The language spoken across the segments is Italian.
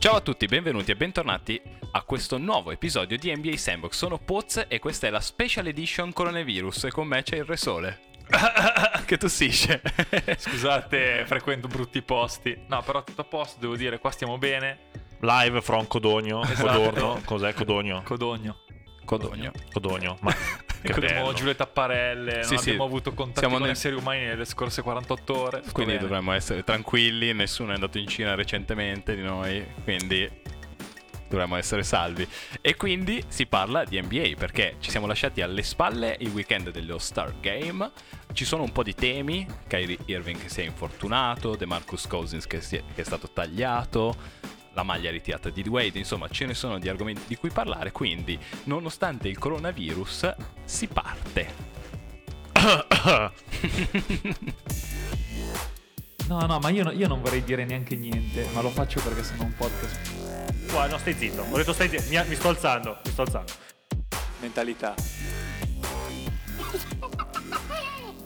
Ciao a tutti, benvenuti e bentornati a questo nuovo episodio di NBA Sandbox. Sono Poz e questa è la Special Edition Coronavirus e con me c'è il Re Sole. che tossisce. Scusate, frequento brutti posti. No, però tutto a posto, devo dire, qua stiamo bene. Live from Codogno, Esatto. Codorno, cos'è Codogno? Codogno. Codogno. Codogno, ma che Incontriamo bello. Giulietta Apparelle, Sì, non sì. abbiamo avuto contatti Siamo con nel- esseri umani nelle scorse 48 ore. Quindi bene. dovremmo essere tranquilli, nessuno è andato in Cina recentemente di noi, quindi dovremmo essere salvi. E quindi si parla di NBA perché ci siamo lasciati alle spalle il weekend dello Star Game. Ci sono un po' di temi, Kyrie Irving che si è infortunato, DeMarcus Cousins che, è, che è stato tagliato, la maglia ritirata di Wade, insomma ce ne sono di argomenti di cui parlare, quindi nonostante il coronavirus si parte. No, no, ma io, no- io non vorrei dire neanche niente, ma lo faccio perché sono un podcast. Qua, no, stai zitto. Ho detto stai zitto. Mi, mi sto alzando, mi sto alzando. Mentalità.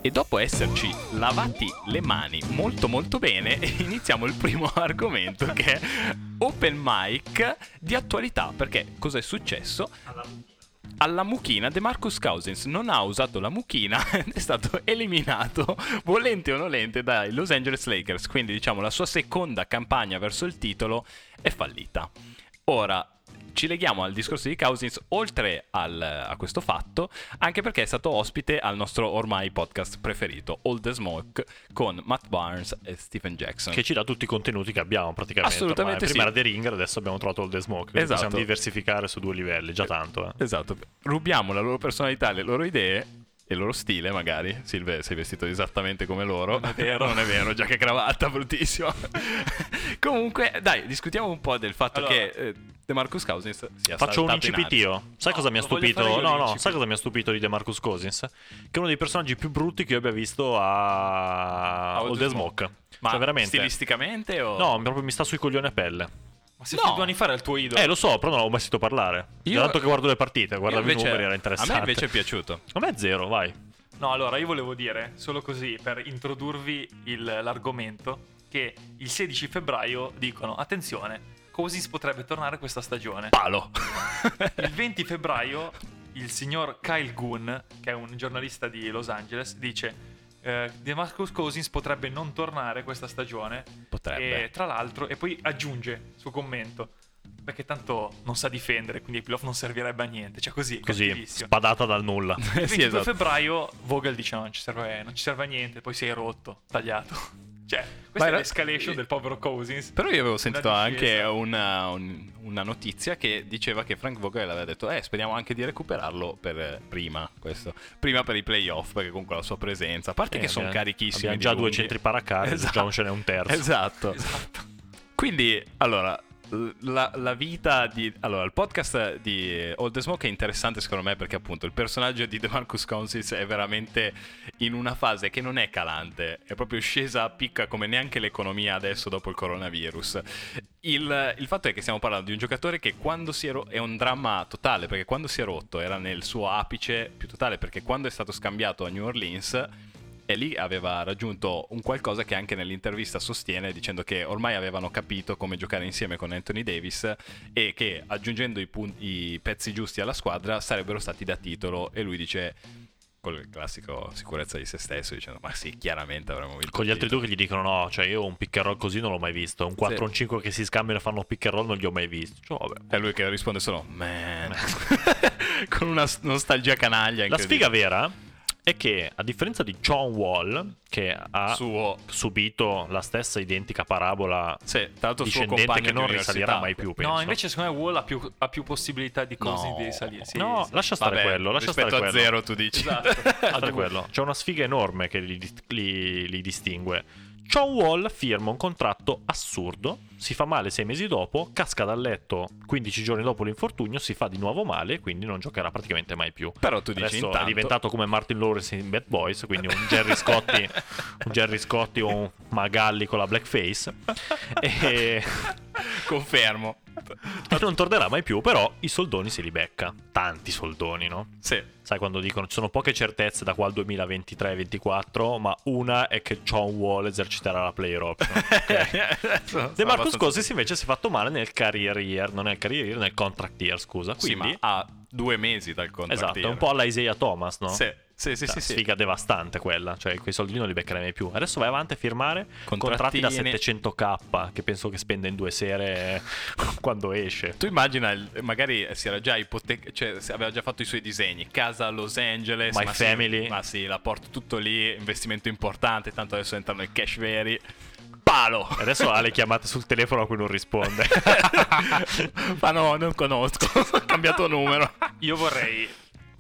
E dopo esserci lavati le mani molto molto bene, iniziamo il primo argomento che è open mic di attualità. Perché cosa è successo? Alla mucchina DeMarcus Cousins non ha usato la mucchina ed è stato eliminato, volente o nolente, dai Los Angeles Lakers. Quindi diciamo la sua seconda campagna verso il titolo è fallita. Ora ci leghiamo al discorso di Cousins oltre al- a questo fatto, anche perché è stato ospite al nostro ormai podcast preferito, All the Smoke, con Matt Barnes e Stephen Jackson. Che ci dà tutti i contenuti che abbiamo praticamente. Assolutamente ormai. Prima sì. era The Ringer, adesso abbiamo trovato il The Smoke. Quindi Esatto. possiamo diversificare su due livelli, già tanto. Eh. Esatto, rubiamo la loro personalità, le loro idee il loro stile, magari. Silve, sei vestito esattamente come loro. Non è vero. non è vero, già che cravatta, bruttissimo. Comunque, dai, discutiamo un po' del fatto Allora. che eh, DeMarcus Cousins sia Faccio un saltato in incipit aria. io. Sai No, cosa mi ha stupito? No, no, sai cosa mi ha stupito di DeMarcus Cousins? Che è uno dei personaggi più brutti che io abbia visto a All the the Smoke. Smoke. Ma cioè, veramente. stilisticamente o... No, proprio mi sta sui coglioni a pelle. Ma se No. due anni fa era il tuo idolo. Eh, lo so, però non l'ho mai sentito parlare. Io-. Tanto che guardo le partite, Io guardavo invece- i numeri, era interessante. A me invece è piaciuto. A me è zero, vai. No, allora io volevo dire, solo così, per introdurvi il- l'argomento, che il 16 febbraio dicono, attenzione, Cousins potrebbe tornare questa stagione. Palo. Il 20 febbraio il signor Kyle Goon, che è un giornalista di Los Angeles, dice eh, DeMarcus Cousins potrebbe non tornare questa stagione. Potrebbe. E tra l'altro, e poi aggiunge suo commento, perché tanto non sa difendere, quindi ai playoff non servirebbe a niente. Cioè così, Così, spadata dal nulla. Il Eh, sì, 22 esatto. febbraio Vogel dice no, non ci serve, non ci serve a niente, poi sei rotto, tagliato. Cioè, questa era- è l'escalation del povero Cousins. Però io avevo sentito Una anche una, un- una notizia che diceva che Frank Vogel aveva detto eh speriamo anche di recuperarlo per prima questo prima per i playoff perché comunque la sua presenza a parte Eh, che sono carichissimi Abbiamo già due centri paracari, Esatto. già non ce n'è un terzo. esatto Esatto. quindi allora la, la vita di allora il podcast di the Smoke è interessante secondo me perché appunto il personaggio di DeMarcus Cousins è veramente in una fase che non è calante è proprio scesa a picca come neanche l'economia adesso dopo il coronavirus. Il, il fatto è che stiamo parlando di un giocatore che quando si è ro- è un dramma totale perché quando si è rotto era nel suo apice più totale perché quando è stato scambiato a New Orleans e lì aveva raggiunto un qualcosa che anche nell'intervista sostiene dicendo che ormai avevano capito come giocare insieme con Anthony Davis e che aggiungendo i, pun- i pezzi giusti alla squadra sarebbero stati da titolo e lui dice con il classico sicurezza di se stesso dicendo ma sì chiaramente avremmo vinto Con gli altri titolo." due che gli dicono no, cioè io un pick and roll così non l'ho mai visto, un 4 o un 5 che si scambiano e fanno pick and roll non li ho mai visti. Cioè, vabbè. e lui che risponde solo man con una nostalgia canaglia La sfiga vera è che a differenza di John Wall che ha suo subito la stessa identica parabola sì, tra l'altro suo discendente compagno che non risalirà mai più, penso. No, invece secondo me Wall ha più, ha più possibilità di Cousins No. di risalire. Sì, No, sì. lascia stare Vabbè, quello, lascia rispetto stare a quello. zero tu dici Esatto. Altro quello. C'è una sfiga enorme che li, li- li distingue. John Wall firma un contratto assurdo, si fa male sei mesi dopo, casca dal letto 15 giorni dopo l'infortunio, si fa di nuovo male, quindi non giocherà praticamente mai più. però tu dici Adesso intanto è diventato come Martin Lawrence in Bad Boys, quindi un Jerry Scotti, un Jerry Scotti o un Magalli con la blackface. E, confermo E non tornerà mai più, però i soldoni se li becca. Tanti soldoni, no? Sì. Sai quando dicono ci sono poche certezze da qua al 2023-24, ma una è che John Wall eserciterà la player option. Ok. De Marcus Cousins invece si è fatto male nel career year, non nel career year, nel contract year, scusa. Sì, Quindi, ma ha due mesi dal contratto. esatto, è un po' alla Isaiah Thomas, no? Sì, sì, sì, Cioè, sì, sì. sfiga devastante quella, cioè quei soldi non li beccherai mai più. Adesso vai avanti a firmare contratti da Contrattini. 700k, che penso che spenda in due sere quando esce. Tu immagina, magari si era già ipoteca, cioè aveva già fatto i suoi disegni, casa a Los Angeles, My ma sì, family. ma sì, la porto tutto lì, investimento importante, tanto adesso entrano i cash veri. Palo! Adesso ha le chiamate sul telefono a cui non risponde. ma no, non conosco, ho cambiato numero. Io vorrei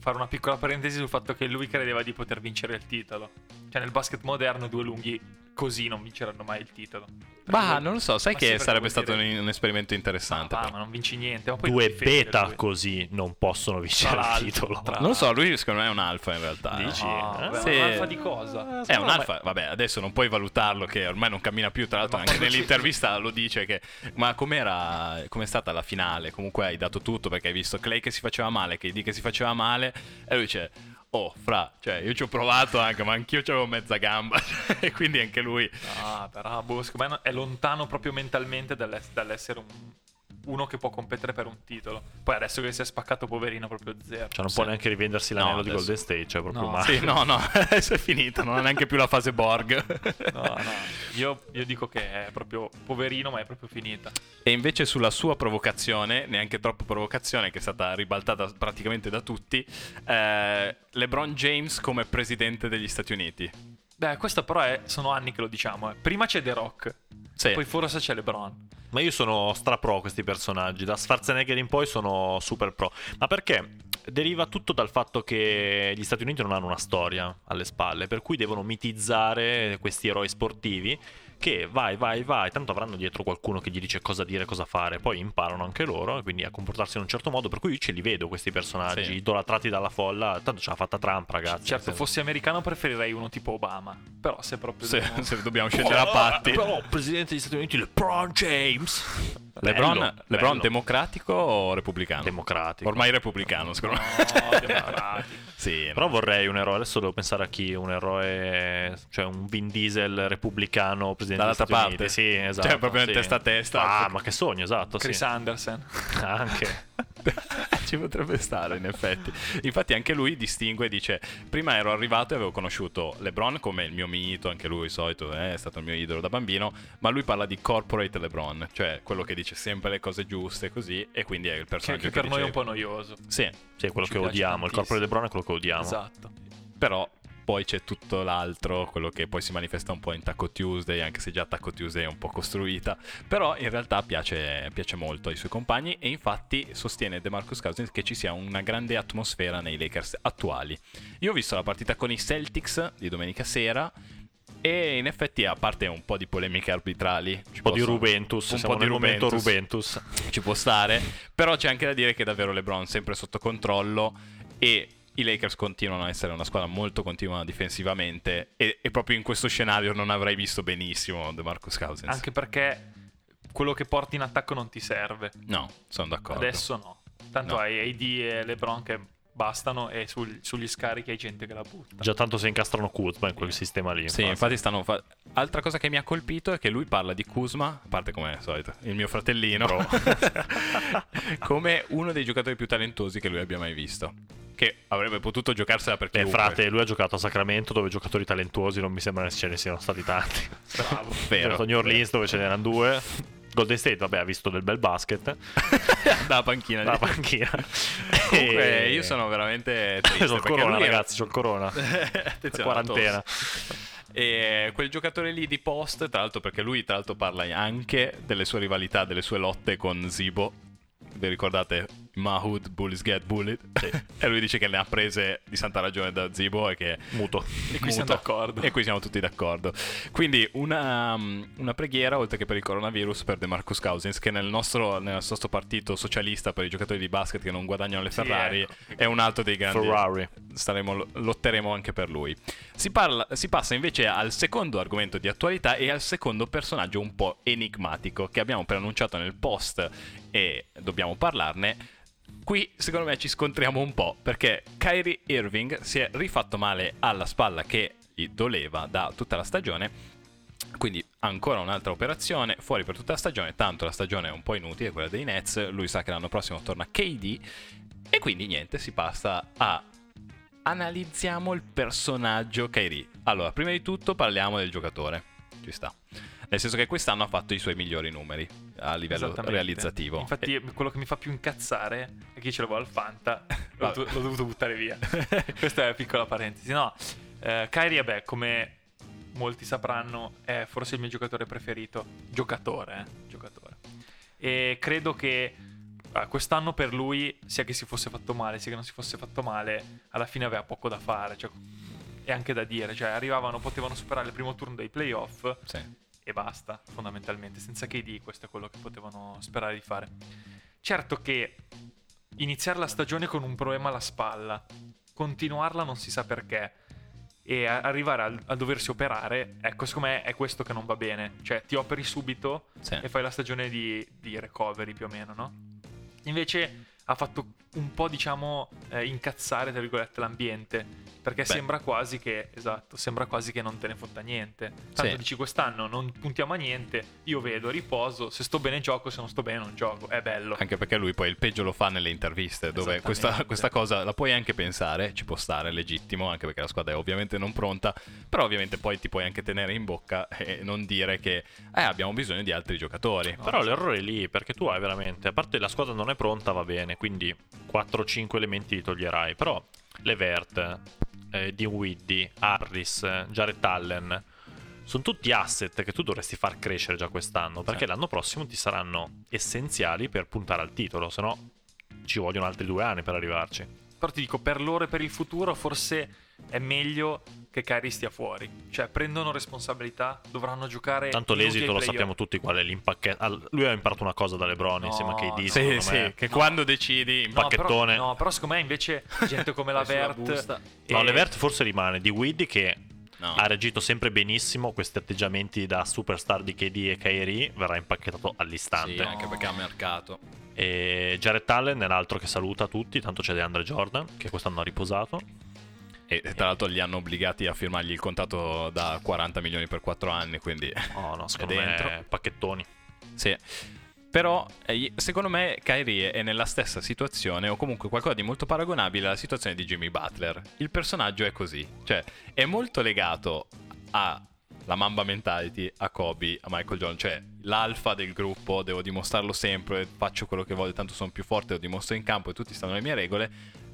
fare una piccola parentesi sul fatto che lui credeva di poter vincere il titolo. Cioè, nel basket moderno, due lunghi così non vinceranno mai il titolo. Ma non lo so, sai Ma che sarebbe stato dire- un, un esperimento interessante. Ah, ma non vinci niente. Ma poi Due beta lui. così non possono vincere Tra il titolo. tra- Non lo so, lui secondo me è un alfa in realtà. eh. Dici? Ah, Eh? ma un alfa di cosa? È un alfa, vabbè, adesso non puoi valutarlo che ormai non cammina più, tra l'altro Ma anche nell'intervista lo dice che ma com'era com'è stata la finale? Comunque hai dato tutto perché hai visto Clay che si faceva male, KD che si faceva male e lui dice "Oh, fra, cioè io ci ho provato anche, ma anch'io avevo mezza gamba". e quindi anche lui Ah, però secondo me è lontano proprio mentalmente dall'ess- dall'essere un- uno che può competere per un titolo. Poi adesso che si è spaccato, poverino, proprio zero. Cioè non Sì. può neanche rivendersi No, l'anello di adesso- Golden State, cioè proprio No. male. Sì, no, no, adesso è finita, non ha neanche più la fase Borg. No, no. Io, io dico che è proprio poverino, ma è proprio finita. E invece sulla sua provocazione, neanche troppo provocazione, che è stata ribaltata praticamente da tutti, eh, LeBron James come presidente degli Stati Uniti. Beh, questo però è, sono anni che lo diciamo. eh. Prima c'è The Rock, Sì. poi forse c'è LeBron. Ma io sono stra pro questi personaggi, da Schwarzenegger in poi sono super pro. Ma perché? Deriva tutto dal fatto che gli Stati Uniti non hanno una storia alle spalle, per cui devono mitizzare questi eroi sportivi che vai, vai, vai, tanto avranno dietro qualcuno che gli dice cosa dire, cosa fare, poi imparano anche loro, quindi a comportarsi in un certo modo, per cui io ce li vedo questi personaggi, Sì. idolatrati dalla folla, tanto ce l'ha fatta Trump ragazzi. Certo, senso- fossi americano preferirei uno tipo Obama. Però se proprio... Se, dobbiamo- se dobbiamo scegliere a patti. Però, presidente degli Stati Uniti, LeBron James. LeBron, Bello, LeBron bello. democratico o repubblicano? Democratico. Ormai repubblicano, secondo me. No, democratico. Sì, Però no. vorrei un eroe, adesso devo pensare a chi, un eroe, cioè un Vin Diesel repubblicano, presidente Dall'altra parte. Uniti. Sì, esatto. Cioè, proprio sì. testa a testa. Ah, ma che sogno, esatto, Chris sì. Anderson. Anche. Ci potrebbe stare, in effetti. Infatti, anche lui distingue, dice: Prima ero arrivato e avevo conosciuto LeBron come il mio mito, anche lui, solito, eh, è stato il mio idolo da bambino. Ma lui parla di corporate LeBron, cioè quello che dice sempre le cose giuste, così. E quindi è il personaggio che che, per noi è un po' noioso. Sì, Sì, è quello Ci che odiamo, il corpo di tantissimo. LeBron è quello che odiamo. Esatto. però. Poi c'è tutto l'altro, quello che poi si manifesta un po' in Taco Tuesday, anche se già Taco Tuesday è un po' costruita. Però in realtà piace, piace molto ai suoi compagni e infatti sostiene DeMarcus Cousins che ci sia una grande atmosfera nei Lakers attuali. Io ho visto la partita con i Celtics di domenica sera e in effetti a parte un po' di polemiche arbitrali, Un po' di possono- Rubentus, un po' di Rubentus Rubentus. ci può stare. Però c'è anche da dire che davvero LeBron sempre sotto controllo e i Lakers continuano a essere una squadra molto continua difensivamente e, e proprio in questo scenario non avrei visto benissimo DeMarcus Cousins. Anche perché quello che porti in attacco non ti serve. No, sono d'accordo. Adesso no. Tanto No. hai AD e LeBron che bastano e sul- sugli scarichi hai gente che la butta. Già tanto si incastrano Kuzma in quel sistema lì. Sì, infatti stanno fa- Altra cosa che mi ha colpito è che lui parla di Kuzma, a parte come al solito, il mio fratellino, come uno dei giocatori più talentosi che lui abbia mai visto. Che avrebbe potuto giocarsela per chiunque. frate, lui ha giocato a Sacramento dove giocatori talentuosi non mi sembra che ce ne siano stati tanti. Bravo. Ha Vero. giocato a New Orleans dove ce n'erano due. Golden State, vabbè, ha visto del bel basket. Dalla panchina. La panchina. Comunque, E- io sono veramente triste. C'ho il corona, lui ragazzi, c'ho il corona. Attenzione, quarantena. E quel giocatore lì di post, tra l'altro, perché lui tra l'altro parla anche delle sue rivalità, delle sue lotte con Zibo. Vi ricordate Mahood Bullies Get Bullied. e lui dice che ne ha prese di santa ragione da Zibo e che... Muto. E qui siamo Muto. d'accordo. E qui siamo tutti d'accordo. Quindi una, um, una preghiera, oltre che per il coronavirus, per DeMarcus Cousins, che nel nostro, nel nostro partito socialista per i giocatori di basket che non guadagnano le Sì, Ferrari ecco. è un altro dei grandi... Ferrari. Staremo, lotteremo anche per lui. Si, parla- si passa invece al secondo argomento di attualità e al secondo personaggio un po' enigmatico che abbiamo preannunciato nel post e dobbiamo parlarne. Qui secondo me ci scontriamo un po' perché Kyrie Irving si è rifatto male alla spalla che gli doleva da tutta la stagione. Quindi ancora un'altra operazione, fuori per tutta la stagione, tanto la stagione è un po' inutile, quella dei Nets, lui sa che l'anno prossimo torna KD e quindi niente, si passa a analizziamo il personaggio Kyrie. Allora, prima di tutto parliamo del giocatore, ci sta. Nel senso che quest'anno ha fatto i suoi migliori numeri a livello realizzativo. Infatti, quello che mi fa più incazzare è che io ce l'avevo al Fanta, l'ho, Vabbè. l'ho dovuto buttare via. Questa è una piccola parentesi. No, eh, Kyrie, vabbè, come molti sapranno, è forse il mio giocatore preferito. Giocatore, eh? Giocatore. E credo che eh, quest'anno per lui, sia che si fosse fatto male, sia che non si fosse fatto male, alla fine aveva poco da fare. Cioè, e anche da dire, cioè arrivavano, potevano superare il primo turno dei playoff Sì. E basta, fondamentalmente. Senza KD questo è quello che potevano sperare di fare. Certo che iniziare la stagione con un problema alla spalla, continuarla non si sa perché, e a- arrivare al- a, doversi operare, ecco, secondo me è questo che non va bene. Cioè, ti operi subito Sì. e fai la stagione di, di recovery più o meno, no? Invece ha fatto un po', diciamo, eh, incazzare, tra virgolette, l'ambiente. Perché Beh. sembra quasi che, esatto, sembra quasi che non te ne fotta niente. Tanto Sì. dici quest'anno non puntiamo a niente, io vedo, riposo, se sto bene gioco, se non sto bene non gioco, è bello. Anche perché lui poi il peggio lo fa nelle interviste, dove questa, questa cosa la puoi anche pensare, ci può stare, è legittimo, anche perché la squadra è ovviamente non pronta, però ovviamente poi ti puoi anche tenere in bocca e non dire che eh, abbiamo bisogno di altri giocatori. No, Però esatto. l'errore è lì, perché tu hai veramente, a parte la squadra non è pronta, va bene, quindi 4-5 elementi li toglierai, però Levert, eh, Dinwiddie, Harris, Jared Allen, sono tutti asset che tu dovresti far crescere già quest'anno, perché Sì. l'anno prossimo ti saranno essenziali per puntare al titolo, se no ci vogliono altri due anni per arrivarci. Però ti dico, per loro e per il futuro forse è meglio che Kyrie stia fuori. Cioè, prendono responsabilità, dovranno giocare... Tanto l'esito lo sappiamo tutti qual è l'impacchetto. Lui ha imparato una cosa da LeBron No, insieme a KD, no. Sì, me. sì, che quando decidi... No, pacchettone. Però, no, però secondo me invece gente come la Vert... busta. No, e- Levert forse rimane. Di Widdy che No. ha reagito sempre benissimo questi atteggiamenti da superstar di KD e Kyrie verrà impacchettato all'istante. Sì, anche perché ha mercato. E Jared Allen è l'altro che saluta tutti, tanto c'è DeAndre Jordan che quest'anno ha riposato. E tra l'altro li hanno obbligati a firmargli il contratto da 40 milioni per 4 anni, quindi... Oh no, secondo me pacchettoni. Sì. Però eh, secondo me Kyrie è nella stessa situazione o comunque qualcosa di molto paragonabile alla situazione di Jimmy Butler. Il personaggio è così, cioè è molto legato alla Mamba mentality, a Kobe, a Michael Jordan, cioè l'alfa del gruppo, devo dimostrarlo sempre, faccio quello che voglio, tanto sono più forte, lo dimostro in campo e tutti stanno alle mie regole.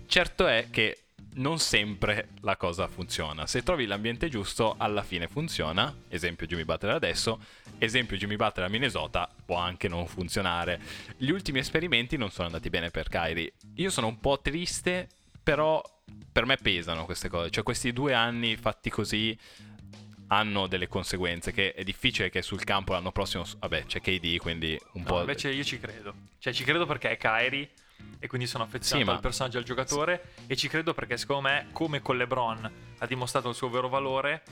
Certo è che non sempre la cosa funziona. Se trovi l'ambiente giusto, alla fine funziona. Esempio Jimmy Butler adesso, esempio Jimmy Butler a Minnesota, può anche non funzionare. Gli ultimi esperimenti non sono andati bene per Kyrie. Io sono un po' triste, però per me pesano queste cose. Cioè questi due anni fatti così hanno delle conseguenze che è difficile che sul campo l'anno prossimo, vabbè, c'è KD, quindi un No, po'... invece io ci credo. Cioè, ci credo perché è Kyrie e quindi sono affezionato Sì, al personaggio e al giocatore. E ci credo perché, secondo me, come con LeBron ha dimostrato il suo vero valore,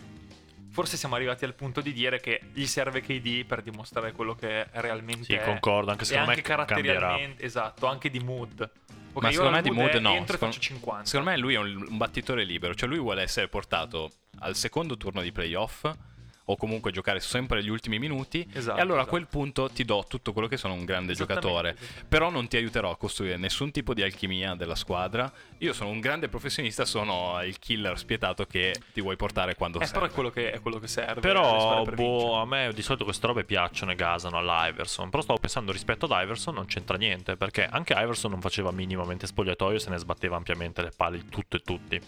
forse siamo arrivati al punto di dire che gli serve KD per dimostrare quello che realmente Sì, è. concordo, anche e secondo anche me cambierà. caratterialmente, esatto, anche di mood. Ok, Ma secondo me di mood è- no. E Secondo- faccio 50. Secondo me lui è un, un battitore libero, cioè lui vuole essere portato al secondo turno di playoff o comunque giocare sempre gli ultimi minuti Esatto, e allora a esatto. quel punto ti do tutto quello che sono un grande giocatore, esattamente. però non ti aiuterò a costruire nessun tipo di alchimia della squadra. Io sono un grande professionista, sono il killer spietato che ti vuoi portare quando Eh, serve. però è quello che, è quello che serve. Però squadre per boh, a me di solito queste robe piacciono e gasano all'Iverson. Però stavo pensando rispetto ad Iverson non c'entra niente. Perché anche Iverson non faceva minimamente spogliatoio se ne sbatteva ampiamente le palle di tutto e tutti.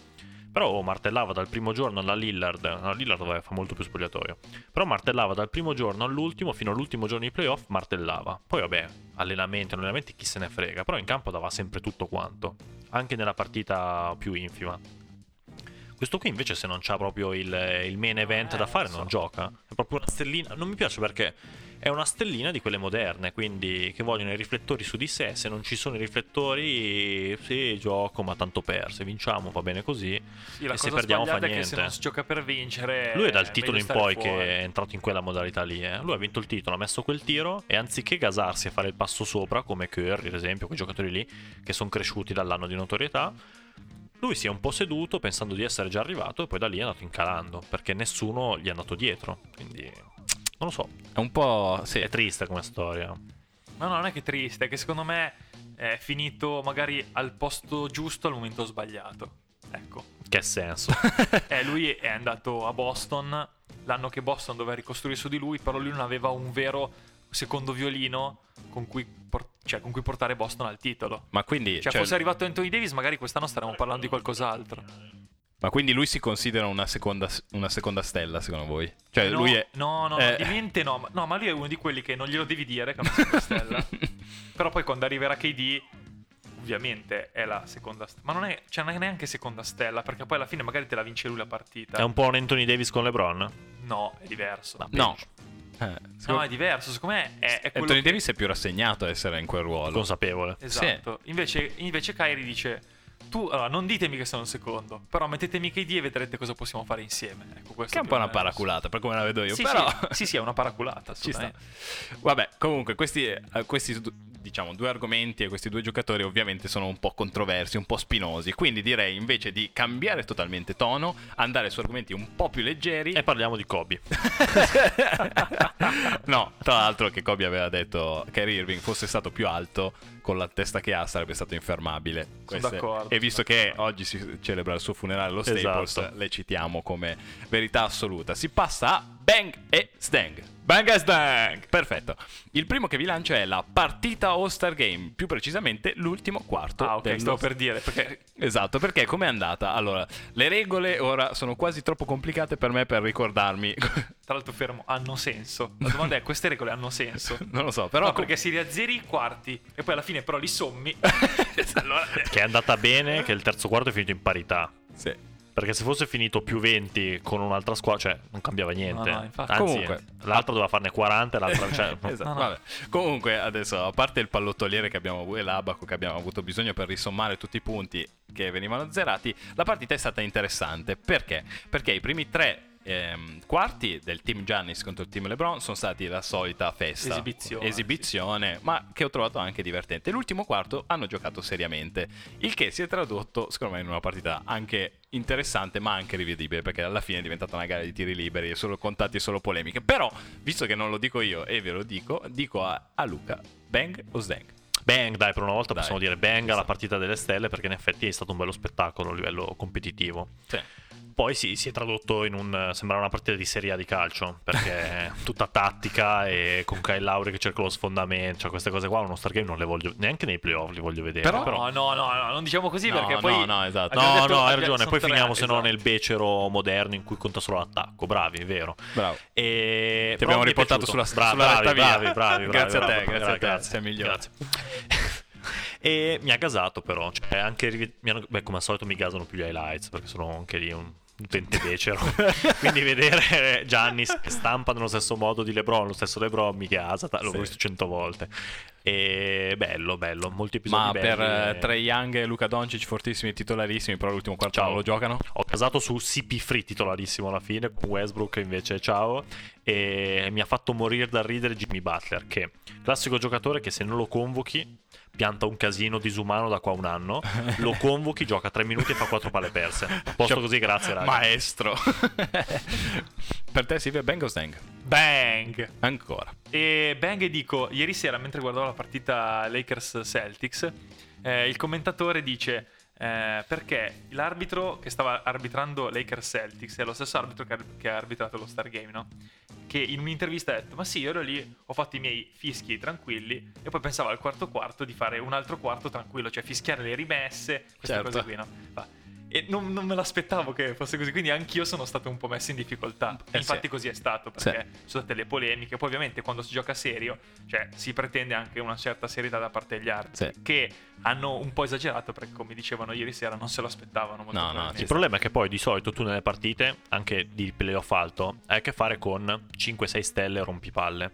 Però oh, martellava dal primo giorno alla Lillard. No, Lillard vabbè, fa molto più spogliatoio. Però martellava dal primo giorno all'ultimo, fino all'ultimo giorno di playoff, martellava. Poi vabbè, allenamenti, allenamenti, chi se ne frega. Però in campo dava sempre tutto quanto. Anche nella partita più infima. Questo qui invece se non c'ha proprio il, il main event Eh, da fare so. non gioca. È proprio una stellina. Non mi piace perché è una stellina di quelle moderne, quindi che vogliono i riflettori su di sé. Se non ci sono i riflettori, sì, gioco, ma tanto per. Se vinciamo va bene così. Sì, e se perdiamo fa che se niente. non si gioca per vincere... Lui è dal titolo in poi fuori. che è entrato in quella modalità lì. eh. Lui ha vinto il titolo, ha messo quel tiro e anziché gasarsi e fare il passo sopra, come Curry ad esempio, quei giocatori lì che sono cresciuti dall'anno di notorietà, lui si è un po' seduto pensando di essere già arrivato e poi da lì è andato incalando perché nessuno gli è andato dietro. Quindi non lo so, È un po'. Sì. è triste come storia. No, no, non è che è triste, è che secondo me è finito magari al posto giusto al momento sbagliato. Ecco. Che senso? Eh, lui è andato a Boston l'anno che Boston doveva ricostruire su di lui, però lui non aveva un vero secondo violino con cui, por- cioè, con cui portare Boston al titolo. Ma quindi. Cioè, cioè, fosse arrivato Anthony Davis, magari quest'anno staremmo parlando di qualcos'altro. Ma quindi lui si considera una seconda, una seconda stella, secondo voi? Cioè, no, lui è. no, no, eh. no, di mente no, ma, no, ma lui è uno di quelli che non glielo devi dire che è una seconda stella. Però poi quando arriverà KD, ovviamente è la seconda stella. Ma non è, cioè, non è neanche seconda stella, perché poi alla fine magari te la vince lui la partita. È un po' un Anthony Davis con LeBron? No, è diverso. No. Eh, No, secondo- è diverso. Secondo me è, è quello Anthony che- Davis è più rassegnato a essere in quel ruolo. Consapevole. Esatto. Invece, invece Kyrie dice: Tu allora, non ditemi che sono il secondo, però mettetemi KD e vedrete cosa possiamo fare insieme. Ecco, questo Che è un po' una paraculata, per come la vedo io. Sì, però. sì, sì, sì, è una paraculata. Ci sta. Vabbè, comunque, questi, eh, questi diciamo due argomenti e questi due giocatori ovviamente sono un po' controversi, un po' spinosi. Quindi direi invece di cambiare totalmente tono, andare su argomenti un po' più leggeri. E parliamo di Kobe. no, tra l'altro che Kobe aveva detto che Irving fosse stato più alto con la testa che ha sarebbe stato infermabile. Queste- d'accordo, E visto che oggi si celebra il suo funerale allo Staples, Esatto. le citiamo come verità assoluta. Si passa a Bang e Stang. Bang as dang! Perfetto. Il primo che vi lancio è la partita All-Star Game, più precisamente l'ultimo quarto. Ah, ok, dello- stavo per dire perché Esatto, perché com'è andata? Allora, le regole ora sono quasi troppo complicate per me per ricordarmi. tra l'altro fermo, hanno senso. La domanda è: queste regole hanno senso? non lo so, però no, perché si riazzeri i quarti e poi alla fine però li sommi. allora, che è andata bene, che il terzo quarto è finito in parità. Sì. Perché se fosse finito più 20 con un'altra squadra, cioè non cambiava niente. No, no, infatti. Anzi, Comunque- l'altro doveva farne 40 e l'altro cioè, Esatto, no, no. vabbè. Comunque, adesso, a parte il pallottoliere che abbiamo avuto e l'abaco che abbiamo avuto bisogno per risommare tutti i punti che venivano zerati, la partita è stata interessante. Perché? Perché i primi tre ehm, quarti del team Giannis contro il team LeBron sono stati la solita festa. Esibizione, Esibizione, ma che ho trovato anche divertente. L'ultimo quarto hanno giocato seriamente, il che si è tradotto, secondo me, in una partita anche interessante, ma anche rivedibile, perché alla fine è diventata una gara di tiri liberi e solo contatti e solo polemiche. Però, visto che non lo dico io e ve lo dico, dico a, a Luca, bang o sdang? Bang, dai, per una volta Dai. possiamo dire bang alla Esatto. partita delle stelle perché in effetti è stato un bello spettacolo a livello competitivo. Sì. Poi sì, si è tradotto in un... sembrava una partita di Serie A di calcio, perché tutta tattica e con Kyle Lauri che cerca lo sfondamento, cioè queste cose qua uno Star Game non le voglio, neanche nei playoff li voglio vedere. Però- no, no, no, no, non diciamo così No, perché no, poi. no, esatto. abbiamo No, detto- no, hai ragione. Poi tre, finiamo se no esatto. nel becero moderno in cui conta solo l'attacco. Bravi, è vero. Bravo. E... Ti però abbiamo riportato sulla- Bravi, sulla bravi, bravi, bravi, bravi, Grazie a te, bravi, grazie a te, grazie. sei migliore. Grazie. e mi ha gasato però, cioè anche rive- mi hanno- beh, come al solito mi gasano più gli highlights perché sono anche lì un utente becero. Quindi vedere Giannis che stampa nello stesso modo di LeBron, lo stesso LeBron mi gasa, l'ho Sì. visto cento volte. E bello, bello, molti episodi Ma belli. per eh, e- Trey Young e Luca Doncic fortissimi titolarissimi, però l'ultimo quarto Ciao. non lo giocano. Ho casato su CP Free titolarissimo alla fine, con Westbrook invece ciao. E mi ha fatto morire da ridere Jimmy Butler, che classico giocatore che se non lo convochi pianta un casino disumano da qua a un anno. Lo convochi, gioca 3 minuti e fa 4 palle perse. A posto Cioè, così, grazie raga. Maestro. per te Silvia Bang o Stang? Bang! Ancora. E bang, e dico, ieri sera mentre guardavo la partita Lakers-Celtics, eh, il commentatore dice eh, perché l'arbitro che stava arbitrando Lakers-Celtics è lo stesso arbitro che, ha- che ha arbitrato lo Star Game, no? Che in un'intervista ha detto, ma sì, io ero lì, ho fatto i miei fischi tranquilli e poi pensavo al quarto quarto di fare un altro quarto tranquillo, cioè fischiare le rimesse, queste Certo. cose qui, no? Fa, E non, non me l'aspettavo che fosse così, quindi anch'io sono stato un po' messo in difficoltà. Eh, Infatti sì. così è stato, perché ci sono state le polemiche. Poi ovviamente quando si gioca serio, cioè si pretende anche una certa serietà da parte degli arbitri, Sì. che hanno un po' esagerato perché come dicevano ieri sera non se lo aspettavano molto No, no. Il problema è che poi di solito tu nelle partite, anche di playoff alto, hai a che fare con 5-6 stelle rompipalle.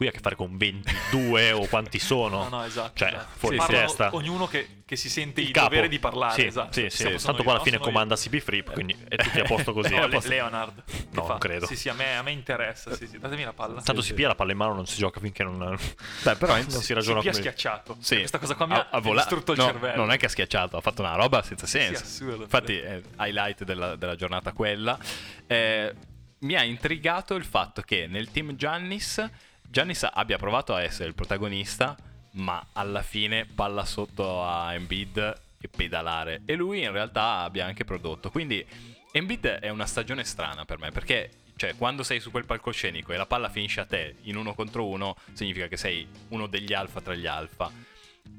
Qui hai a che fare con 22 o quanti sono. No, no, esatto. Cioè, esatto. fuori di Parlano testa. Ognuno che, che si sente il, Il capo. dovere di parlare, Sì, esatto. sì, sì. Tanto io, poi alla no? fine io. comanda CP Free, quindi è tutti a posto così. No, posto. Leonard. No, fa? non credo. Sì, sì, a me, a me interessa. Sì, sì. Datemi la palla. Tanto si pia la palla in mano, non si gioca finché non, Beh, però non si ragiona Si è come... schiacciato. Sì. Questa cosa qua mi Ha- ha, ha distrutto il cervello. Non è che ha schiacciato, ha fatto una roba senza senso. assurdo. Infatti, è highlight della, della giornata quella. Eh, mi ha intrigato il fatto che nel team Giannis, Giannis abbia provato a essere il protagonista, ma alla fine palla sotto a Embiid e pedalare. E lui in realtà abbia anche prodotto. Quindi Embiid è una stagione strana per me, perché cioè, quando sei su quel palcoscenico e la palla finisce a te in uno contro uno, significa che sei uno degli alfa tra gli alfa.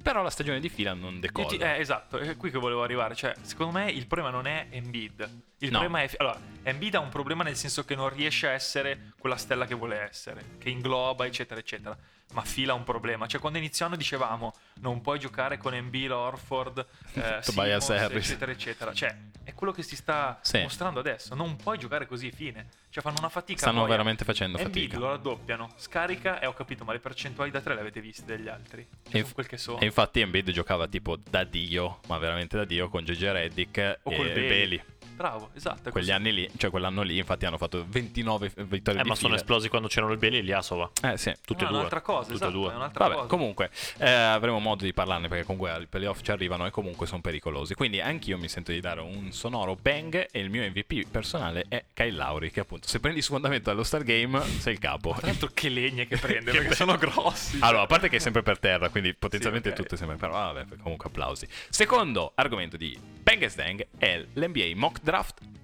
Però la stagione di fila non decolla. ti- eh, esatto, è qui che volevo arrivare. Cioè, secondo me il problema non è Embiid. Il No. problema è. Allora, Embiid ha un problema nel senso che non riesce a essere quella stella che vuole essere, che ingloba, eccetera, eccetera. Ma fila ha un problema. Cioè, quando iniziano dicevamo non puoi giocare con Embiid, Orford, eh, Tobias Harris. eccetera, eccetera. Cioè, quello che si sta Sì. mostrando adesso. Non puoi giocare così, fine. Cioè, fanno una fatica. Stanno poi. veramente facendo Embiid fatica. lo raddoppiano, scarica e ho capito, ma le percentuali da tre le avete viste degli altri? Cioè, E quel che sono. E infatti Embiid giocava tipo da dio, ma veramente da dio con JJ Reddick O e Bailey. Bailey. Bravo, esatto. Quegli così. anni lì, cioè quell'anno lì, infatti hanno fatto 29 vittorie Eh, di ma sono fila. esplosi quando c'erano il Beli e l'Iasova. Eh sì. Tutte No, e è due. un'altra cosa, Tutte esatto, e due. è un'altra Vabbè, cosa. comunque eh, avremo modo di parlarne perché comunque i playoff ci arrivano e comunque sono pericolosi. Quindi anch'io mi sento di dare un sonoro bang e il mio MVP personale è Kyle Lauri, che appunto se prendi me allo Star Game sei il capo. Tra l'altro che legne che prende, Che perché sono grossi. Allora, a parte che è sempre per terra, quindi potenzialmente ok. tutto è sempre per Vabbè, comunque applausi. Secondo argomento di Bang Stang è l'NBA Mock Draft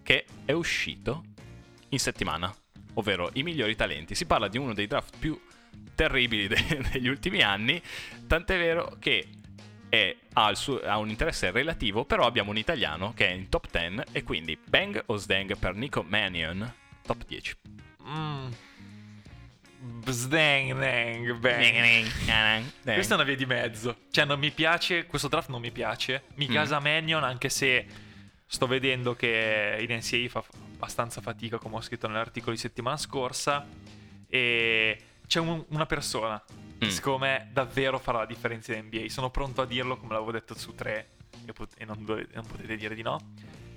che è uscito in settimana, ovvero i migliori talenti. Si parla di uno dei draft più terribili de- degli ultimi anni, tant'è vero che è- ha, suo- ha un interesse relativo, però abbiamo un italiano che è in top 10 e quindi Bang o Sdang per Nico Mannion, top 10. Mm. Bzdang, dang, bang. Questa è una via di mezzo. Cioè, non mi piace. Questo draft non mi piace. Mi Mm. casa Mannion, anche se sto vedendo che in NCAA fa abbastanza fatica, come ho scritto nell'articolo di settimana scorsa. E c'è un- una persona che Mm. secondo me davvero farà la differenza in NBA. Sono pronto a dirlo, come l'avevo detto su 3, e, pot- e non, dove- non potete dire di no.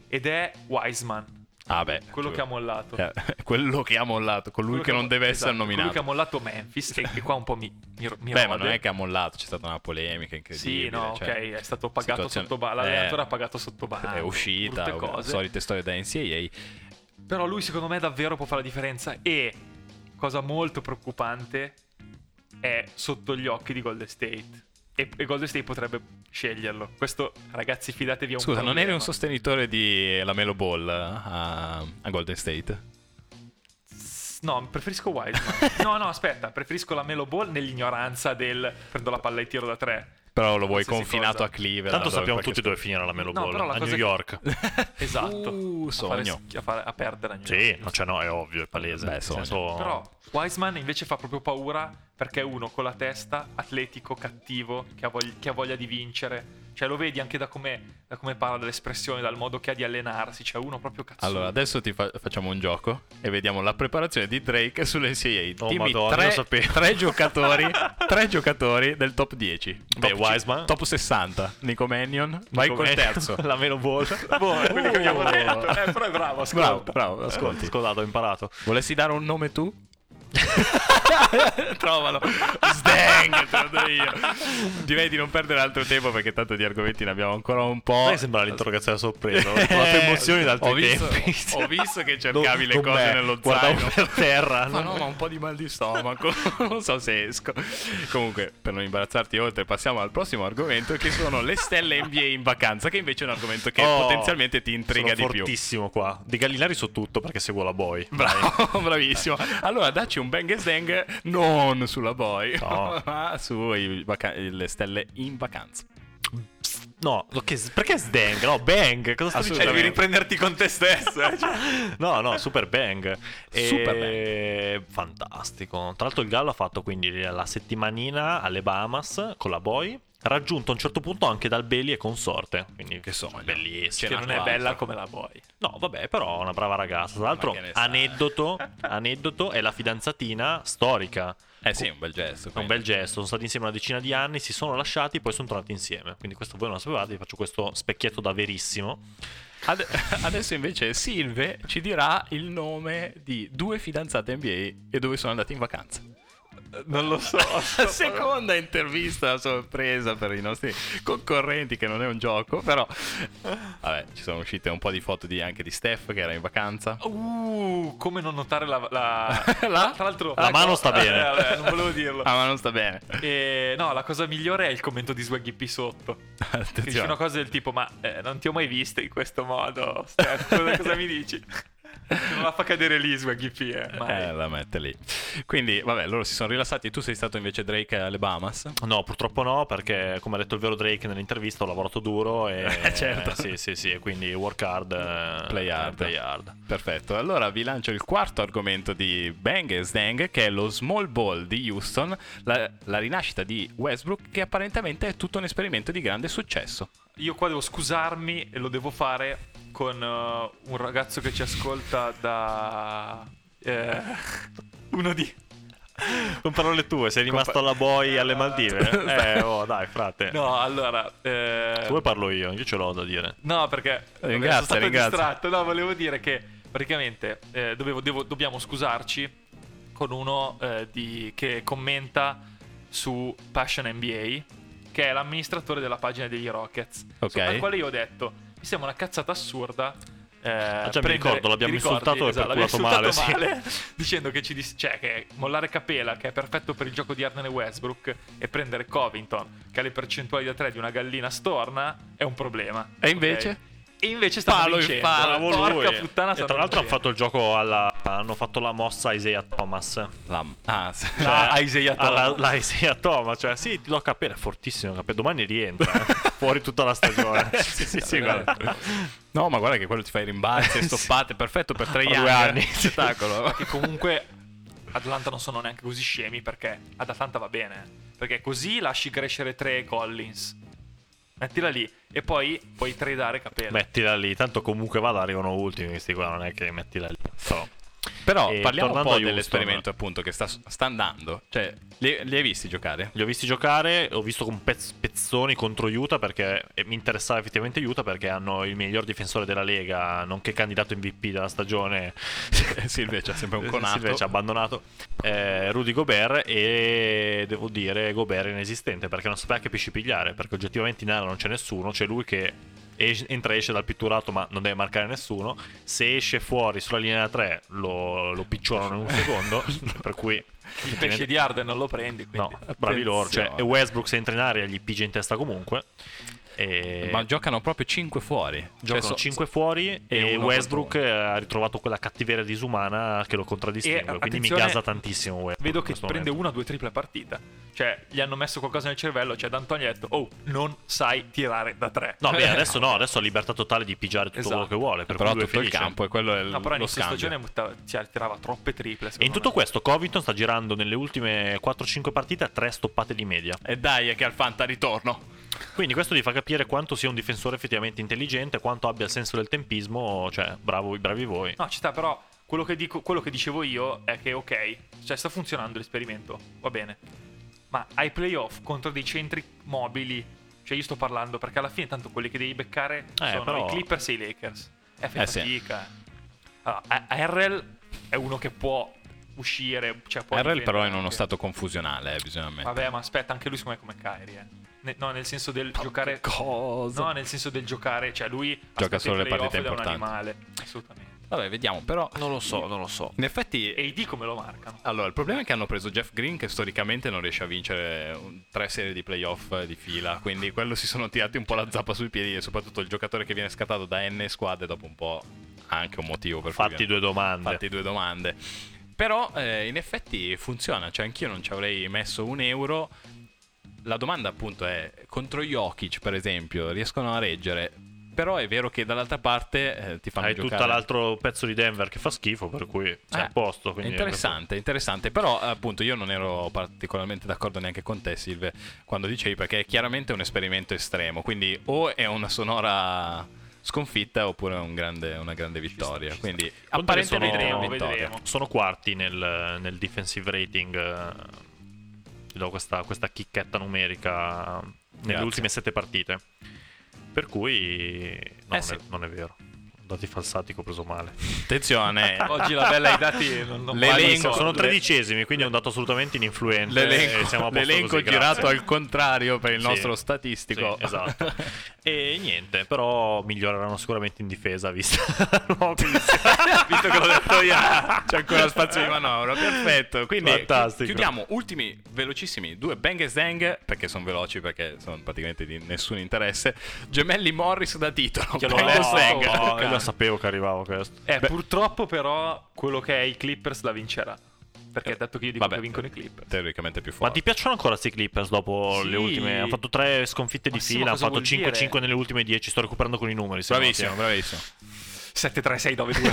Ed è Wiseman, Ah beh, quello che ha mollato. Eh, quello che ha mollato, colui Quello che non deve esatto, essere nominato. Colui che ha mollato Memphis, che, che qua un po' mi, mi, mi Beh, ma rode. non è che ha mollato, c'è stata una polemica incredibile. Sì, no, cioè, ok, è stato pagato situazione- sotto eh, L'allenatore ha pagato sotto banco. È uscita, cose. solite storie da NCAA. Però lui secondo me davvero può fare la differenza e cosa molto preoccupante è sotto gli occhi di Golden State. E, Golden State potrebbe sceglierlo. Questo, ragazzi, fidatevi a un Scusa, non eri un sostenitore di la Melo Ball a, a Golden State? No, preferisco Wiseman. no, no, aspetta, preferisco la Melo Ball nell'ignoranza del prendo la palla e tiro da tre. Però lo vuoi confinato cosa. a Cleveland. Tanto sappiamo tutti dove finirà la Melo No, Ball. A New che- York. Esatto. Uh, sogno. a, fare- a perdere a New sì, York. no, cioè no, è ovvio, è palese. Beh, senso- Però Wiseman invece fa proprio paura perché è uno con la testa atletico, cattivo, che ha, voglia, che ha voglia di vincere. Cioè lo vedi anche da come, da come parla dell'espressione, dal modo che ha di allenarsi. Cioè uno proprio cazzo. Allora, adesso ti fa- facciamo un gioco e vediamo la preparazione di Drake sull'NCAA. Oh, Dimmi Madonna, tre, lo sapevo. tre giocatori, tre giocatori del top 10. Beh, Top Wiseman. Top 60. Nico Mannion. Vai Come- col terzo. la Melo Ball. Boh, quello che abbiamo detto. Eh, però è bravo, ascolta. Bravo, bravo, Ascolti, scodato, ho imparato. Volessi dare un nome tu? Trovalo. Sdang, te lo do io. Direi di non perdere altro tempo perché tanto di argomenti ne abbiamo ancora un po'. Che sembra l'interrogazione sorpresa. Ho trovato emozioni da altri ho visto, tempi. Ho visto che cercavi le cose me, nello zaino. per terra. Ma no, ma un po' di mal di stomaco. non so se esco. Comunque, per non imbarazzarti oltre, passiamo al prossimo argomento che sono le stelle NBA in vacanza, che invece è un argomento che Oh, potenzialmente ti intriga sono di più. fortissimo qua. Di Gallinari so tutto perché seguo la boy. Bravo, bravissimo. Allora, dacci un bang e zang non sulla boy, No. ma sulle stelle in vacanza. No, che, perché Sdang? No, Bang. Cosa sto Cioè, dicendo? devi riprenderti con te stesso. cioè. No, no, Super Bang. E... Super Fantastico. Tra l'altro il Gallo ha fatto quindi la settimanina alle Bahamas con la Boy. Raggiunto a un certo punto anche dal Belli e consorte. Quindi Che sogno. bellissimo. Che C'era non è bella come la vuoi. No, vabbè, però è una brava ragazza. Tra l'altro, che aneddoto, aneddoto è la fidanzatina storica. Eh sì, un bel gesto. È un quindi. bel gesto, sono stati insieme una decina di anni, si sono lasciati, poi sono tornati insieme. Quindi questo voi non lo sapevate, vi faccio questo specchietto da verissimo. Ade- adesso invece Silve ci dirà il nome di due fidanzate NBA e dove sono andati in vacanza. Non lo so. La seconda intervista a sorpresa per i nostri concorrenti, che non è un gioco, però vabbè, ci sono uscite un po' di foto di- anche di Steph che era in vacanza. Uh, come non notare la... la... La? Tra l'altro... La mano sta bene. Eh, vabbè, non volevo dirlo. Ah, ma non sta bene. E, no, la cosa migliore è il commento di Swaggy P sotto. Che dice Attenzione. una cosa del tipo, ma eh, non ti ho mai visto in questo modo. Steph, cosa, cosa mi dici? Non la fa cadere lì Swaggy P, eh. mai. Eh, la mette lì. Quindi, vabbè, loro si sono rilassati. Tu sei stato invece Drake alle Bahamas. No, purtroppo no, perché come ha detto il vero Drake nell'intervista, ho lavorato duro e... Eh, certo. Sì, sì, sì, e quindi work hard, eh, Play hard. play hard. Perfetto, allora vi lancio il quarto argomento di Bang e Sdang, che è lo small ball di Houston, la, la rinascita di Westbrook, che apparentemente è tutto un esperimento di grande successo. Io qua devo scusarmi e lo devo fare con eh, un ragazzo che ci ascolta da... eh, uno di... Con parole tue, sei rimasto alla boy alle Maldive? Eh, oh, dai, frate. No, allora... eh, Come parlo io? Io ce l'ho da dire. No, perché Ringrazia, sono stato ringrazia. distratto. No, volevo dire che praticamente eh, dovevo- devo- dobbiamo scusarci con uno eh, di- che commenta su Passion NBA, che è l'amministratore della pagina degli Rockets. Ok. Al quale io ho detto: Mi sembra una cazzata assurda. eh, già mi ricordo, l'abbiamo ricordi? insultato e Esatto, perculato l'abbiamo male, insultato dicendo che ci dis- cioè, che mollare Capela, che è perfetto per il gioco di Arden e Westbrook, e prendere Covington, che ha le percentuali da 3 di una gallina storna, è un problema. E invece? E invece stanno Palo in vincendo. palo, Porca lui. puttana, e tra l'altro hanno fatto il gioco alla... hanno fatto la mossa a Isaiah Thomas. La- ah, sì. Cioè, a Isaiah alla- Thomas. la Isaiah Thomas, cioè sì, ti do capire, è fortissimo capire. Domani rientra, eh. fuori tutta la stagione. sì, sì, sì, guarda. No, ma guarda che quello ti fa i rimbalzi e stoppate, perfetto per tre anni. due anni. Che Spettacolo. comunque Atlanta non sono neanche così scemi perché ad Atlanta va bene. Perché così lasci crescere tre Collins. Mettila lì e poi puoi tradare Capela. Mettila lì, tanto comunque vada, arrivano ultimi questi qua, non è che mettila lì. Però, Però E parliamo po' dell'esperimento appunto che sta, sta andando. Cioè, li, li hai visti giocare? Li ho visti giocare, ho visto con pezz- pezzoni contro Utah perché mi interessava effettivamente Utah perché hanno il miglior difensore della Lega, nonché candidato MVP della stagione. Silvia c'ha sempre un conato. Silvia ci ha abbandonato eh, Rudy Gobert e devo dire Gobert è inesistente perché non sapeva che pesci pigliare perché oggettivamente in area non c'è nessuno, c'è lui che es- entra e esce dal pitturato ma non deve marcare nessuno, se esce fuori sulla linea 3 lo, lo piccionano in un secondo, per cui Il pesce di Arden non lo prendi. Quindi. No, bravi loro. Cioè, Westbrook se entra in area gli pigia in testa comunque. E Ma giocano proprio 5 fuori. giocano Cioè, so- 5 fuori e, uno Westbrook ha ritrovato quella cattiveria disumana che lo contraddistingue. E, quindi mi gasa tantissimo Westbrook. Vedo che prende momento. una o due triple a partita. Cioè, gli hanno messo qualcosa nel cervello. Cioè, D'Antoni ha detto: Oh, non sai tirare da tre. No, beh, adesso no, adesso ha libertà totale di pigiare tutto Esatto. quello che vuole. Per Però tutto il campo e quello è il, No, però lo scambio. stagione butta- cioè, tirava troppe triple. E in tutto me. questo, Covington sta girando nelle ultime 4-5 partite a 3 stoppate di media. E dai, è che al Fanta ritorno. Quindi questo ti fa capire quanto sia un difensore effettivamente intelligente, quanto abbia il senso del tempismo. Cioè, bravo, bravi voi. No, ci sta, però quello che, dico, quello che dicevo io è che, ok, cioè sta funzionando l'esperimento, va bene. Ma ai playoff contro dei centri mobili, cioè io sto parlando perché alla fine tanto quelli che devi beccare sono però- i Clippers e i Lakers. È Eh, sì. fatica. Allora, a- Harrell è uno che può uscire, cioè può RL però è in uno stato confusionale, eh, bisogna ammettere. Vabbè, ma aspetta, anche lui secondo me è come Kyrie, eh. Ne- no, nel senso del giocare Cosa? No, nel senso del giocare, cioè lui Gioca solo le partite ed è un importanti. animale, assolutamente. Vabbè, vediamo, però Non lo so, non lo so. in effetti E i D come lo marcano? Allora, il problema è che hanno preso Jeff Green che storicamente non riesce a vincere un- tre serie di playoff di fila, quindi quello si sono tirati un po' la zappa sui piedi e soprattutto il giocatore che viene scattato da N squadre dopo un po' ha anche un motivo per cui Fatti due domande. fatti due domande. Però eh, in effetti funziona, cioè anch'io non ci avrei messo un euro la domanda appunto è contro Jokic per esempio riescono a reggere però è vero che dall'altra parte eh, ti fanno Hai giocare tutto l'altro pezzo di Denver che fa schifo, per cui sei Eh, a posto. È quindi interessante, interessante, però appunto io non ero particolarmente d'accordo neanche con te Silve quando dicevi perché è chiaramente un esperimento estremo, quindi o è una sonora sconfitta oppure è un grande- una grande vittoria, quindi apparentemente sono- è una vedremo, vittoria. vedremo. Sono quarti nel, nel defensive rating. eh, Ti do questa, questa chicchetta numerica nelle Grazie. ultime sette partite. Per cui no, Eh sì. non, è, non è vero. Dati falsati che ho preso male. Attenzione, Oggi la bella ai dati non, non L'elenco- Sono, tredicesimi, quindi è un dato assolutamente ininfluente. l'elenco, e siamo a posto l'elenco così, girato grazie. al contrario per il Sì. nostro statistico. Sì, esatto. e niente, però miglioreranno sicuramente in difesa, vista. Visto che l'ho detto io, c'è ancora spazio di manovra. Perfetto. Quindi Fantastico. chi- chiudiamo ultimi velocissimi due bang e zang perché sono veloci perché sono praticamente di nessun interesse. Gemelli Morris da titolo. Che Bang e letto. zang. Lo sapevo che arrivava questo. Eh, purtroppo però quello che è i Clippers la vincerà. Perché dato che io dico Vabbè. che vincono i Clippers. Teoricamente più Ma forte. ti piacciono ancora questi Clippers dopo Sì. le ultime? Hanno fatto tre sconfitte Ma di fila, ma hanno cosa fatto vuol 5-5 dire? nelle ultime 10. Sto recuperando con i numeri. Bravissimo, bravissimo. 7 3 6 9 2.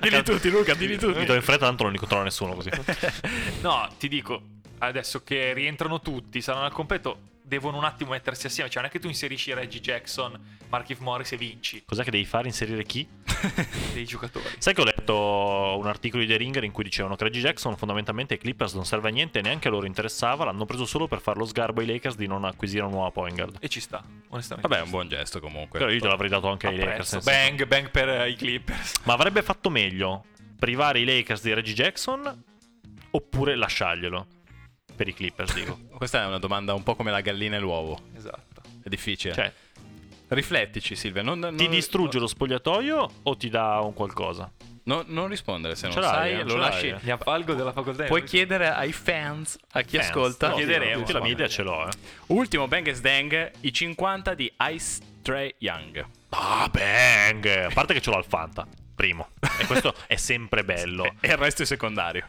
Dilli tutti, Luca, dilli Mi tutti. do in fretta, tanto non incontrerò nessuno così. no, ti dico, adesso che rientrano tutti, saranno al completo, devono un attimo mettersi assieme. Cioè, non è che tu inserisci Reggie Jackson, Markif Morris e vinci Cos'è che devi fare? Inserire chi? dei giocatori. Sai che ho letto un articolo di The Ringer in cui dicevano che Reggie Jackson fondamentalmente ai Clippers non serve a niente, neanche a loro interessava, l'hanno preso solo per far lo sgarbo ai Lakers di non acquisire una nuova point guard. E ci sta, onestamente. Vabbè, è un buon gesto comunque. Però io te l'avrei dato anche ai Lakers. Apprezzo. nel senso- Bang, bang per eh, i Clippers. Ma avrebbe fatto meglio privare i Lakers di Reggie Jackson oppure lasciarglielo? Per i Clippers, dico. Questa è una domanda un po' come la gallina e l'uovo. Esatto. È difficile. Cioè, Riflettici, Silvia. Non, non- ti distrugge lo spogliatoio o ti dà un qualcosa? no- non rispondere se non Ce l'hai, sai, eh, lo lasci. Mi avvalgo della facoltà. Puoi chiedere ai fans, a chi Fans. ascolta. No, chiederemo. Io la idea ce l'ho, eh. Ultimo Bang e Dang, i 50 di Ice Trey Young. Ah, bang! A parte che ce l'ho al Fanta, primo. E questo è sempre bello. E il resto è secondario.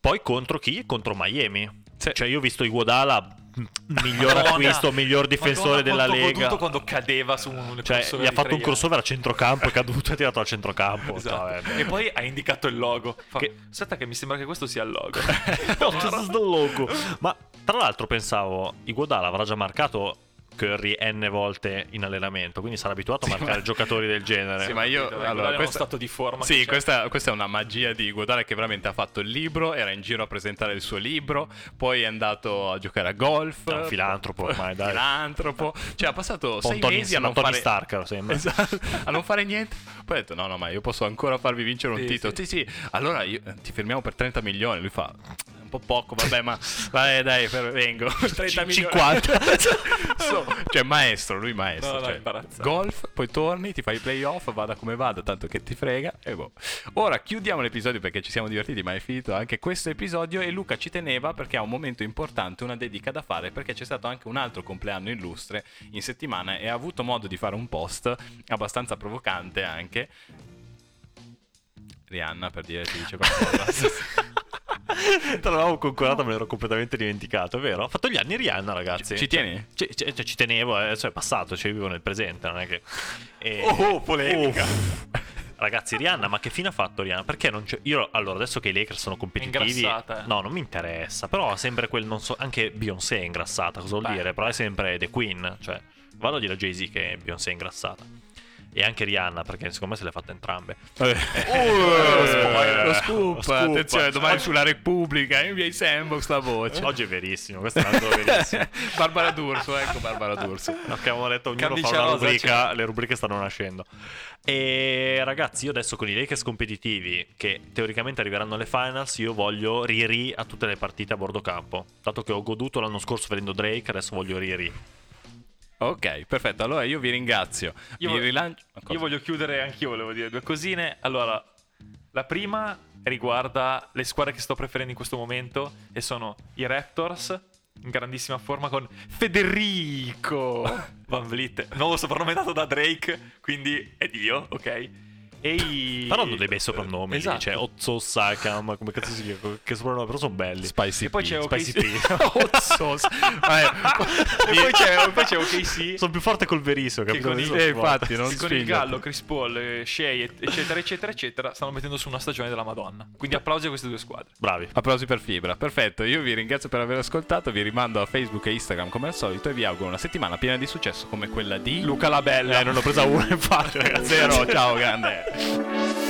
Poi contro chi? Contro Miami. Sì. Cioè, io ho visto Iguodala, m- miglior Madonna. acquisto, miglior difensore Madonna, della Lega. goduto quando cadeva su un Cioè, gli ha fatto un crossover a centrocampo, è caduto e ha tirato al centrocampo. Esatto. Cioè. E poi ha indicato il logo. Fa, Che- Aspetta, che mi sembra che questo sia il logo. No, logo. Ma tra l'altro pensavo, Iguodala avrà già marcato Curry n volte in allenamento, quindi sarà abituato a marcare ma- giocatori del genere. Sì, ma io allora, questa, stato di forma Sì, questa, questa è una magia di Guadale che veramente ha fatto il libro, era in giro a presentare il suo libro, poi è andato a giocare a golf. È un filantropo ormai, dai. Filantropo. Cioè ha passato sei Tony- mesi a ma non Tony fare Stark, sembra. Esatto, a non fare niente. Poi ha detto: No, no, ma io posso ancora farvi vincere un Sì, titolo. sì. Sì, sì, allora io- eh, ti firmiamo per 30 milioni. Lui fa. Un po' poco, vabbè, ma vai, dai, per- vengo. 30 milioni. 50. So, cioè, maestro, lui maestro. No, cioè, golf, poi torni, ti fai i playoff, vada come vada, tanto che ti frega. E boh. Ora chiudiamo l'episodio perché ci siamo divertiti, ma è finito anche questo episodio. E Luca ci teneva perché ha un momento importante, una dedica da fare, perché c'è stato anche un altro compleanno illustre in settimana e ha avuto modo di fare un post abbastanza provocante anche. Rihanna per dire ti dice qualcosa. Te l'avevo concordato, me l'ero completamente dimenticato, è vero? Ha fatto gli anni Rihanna, ragazzi. Ci tieni? Ci, ci- cioè, ci tenevo, eh, cioè, è passato, cioè, vivo nel presente, non è che... E- Oh, polemica. Uff. Ragazzi, Rihanna, ma che fine ha fatto Rihanna? Perché non c'è... Io, allora, adesso che i Lakers sono competitivi... ingrassata, eh. No, non mi interessa, però ha sempre quel non so... Anche Beyoncé è ingrassata, cosa vuol Beh. dire? Però è sempre The Queen, cioè... Vado a dire a Jay-Z che Beyoncé è ingrassata. E anche Rihanna, perché secondo me se le ha fatte entrambe. Uh, lo spoiler. lo scoop, Lo scoop. attenzione, domani Oggi- sulla Repubblica, in via di Sandbox la voce. Oggi è verissimo, questo è un altro verissimo. Barbara D'Urso, ecco Barbara D'Urso. Ok, abbiamo detto ognuno Camicia fa una rubrica, c'è. le rubriche stanno nascendo. E ragazzi, io adesso con i Lakers competitivi, che teoricamente arriveranno alle finals, io voglio Riri a tutte le partite a bordo campo. Dato che ho goduto l'anno scorso vedendo Drake, adesso voglio Riri. Ok, perfetto. Allora io vi ringrazio. Io vi rilancio. Io voglio chiudere anch'io, volevo dire due cosine. Allora, la prima riguarda le squadre che sto preferendo in questo momento e sono i Raptors in grandissima forma con Federico Van Vliet, nuovo soprannominato da Drake, quindi è Dio, ok? E i... Però hanno dei bei soprannomi. Esatto. Cioè, Ozzo, Sakam, come cazzo si chiama? Che soprannomi, però sono belli. Spicy E poi P. c'è Spicy OKC. P. Sauce. Vabbè, e poi c'è, poi c'è OKC. Sono più forte col veriso, Che capito? con i- Sono eh, infatti, non con il. Gallo, Chris Paul, eh, Shea, et- eccetera, eccetera, eccetera, stanno mettendo su una stagione della Madonna. Quindi applausi a queste due squadre. Bravi. Applausi per Fibra. Perfetto, io vi ringrazio per aver ascoltato, vi rimando a Facebook e Instagram come al solito e vi auguro una settimana piena di successo come quella di Luca Labella. Eh, non ho presa una, infatti, ragazzi. Zero. Ciao, grande. Música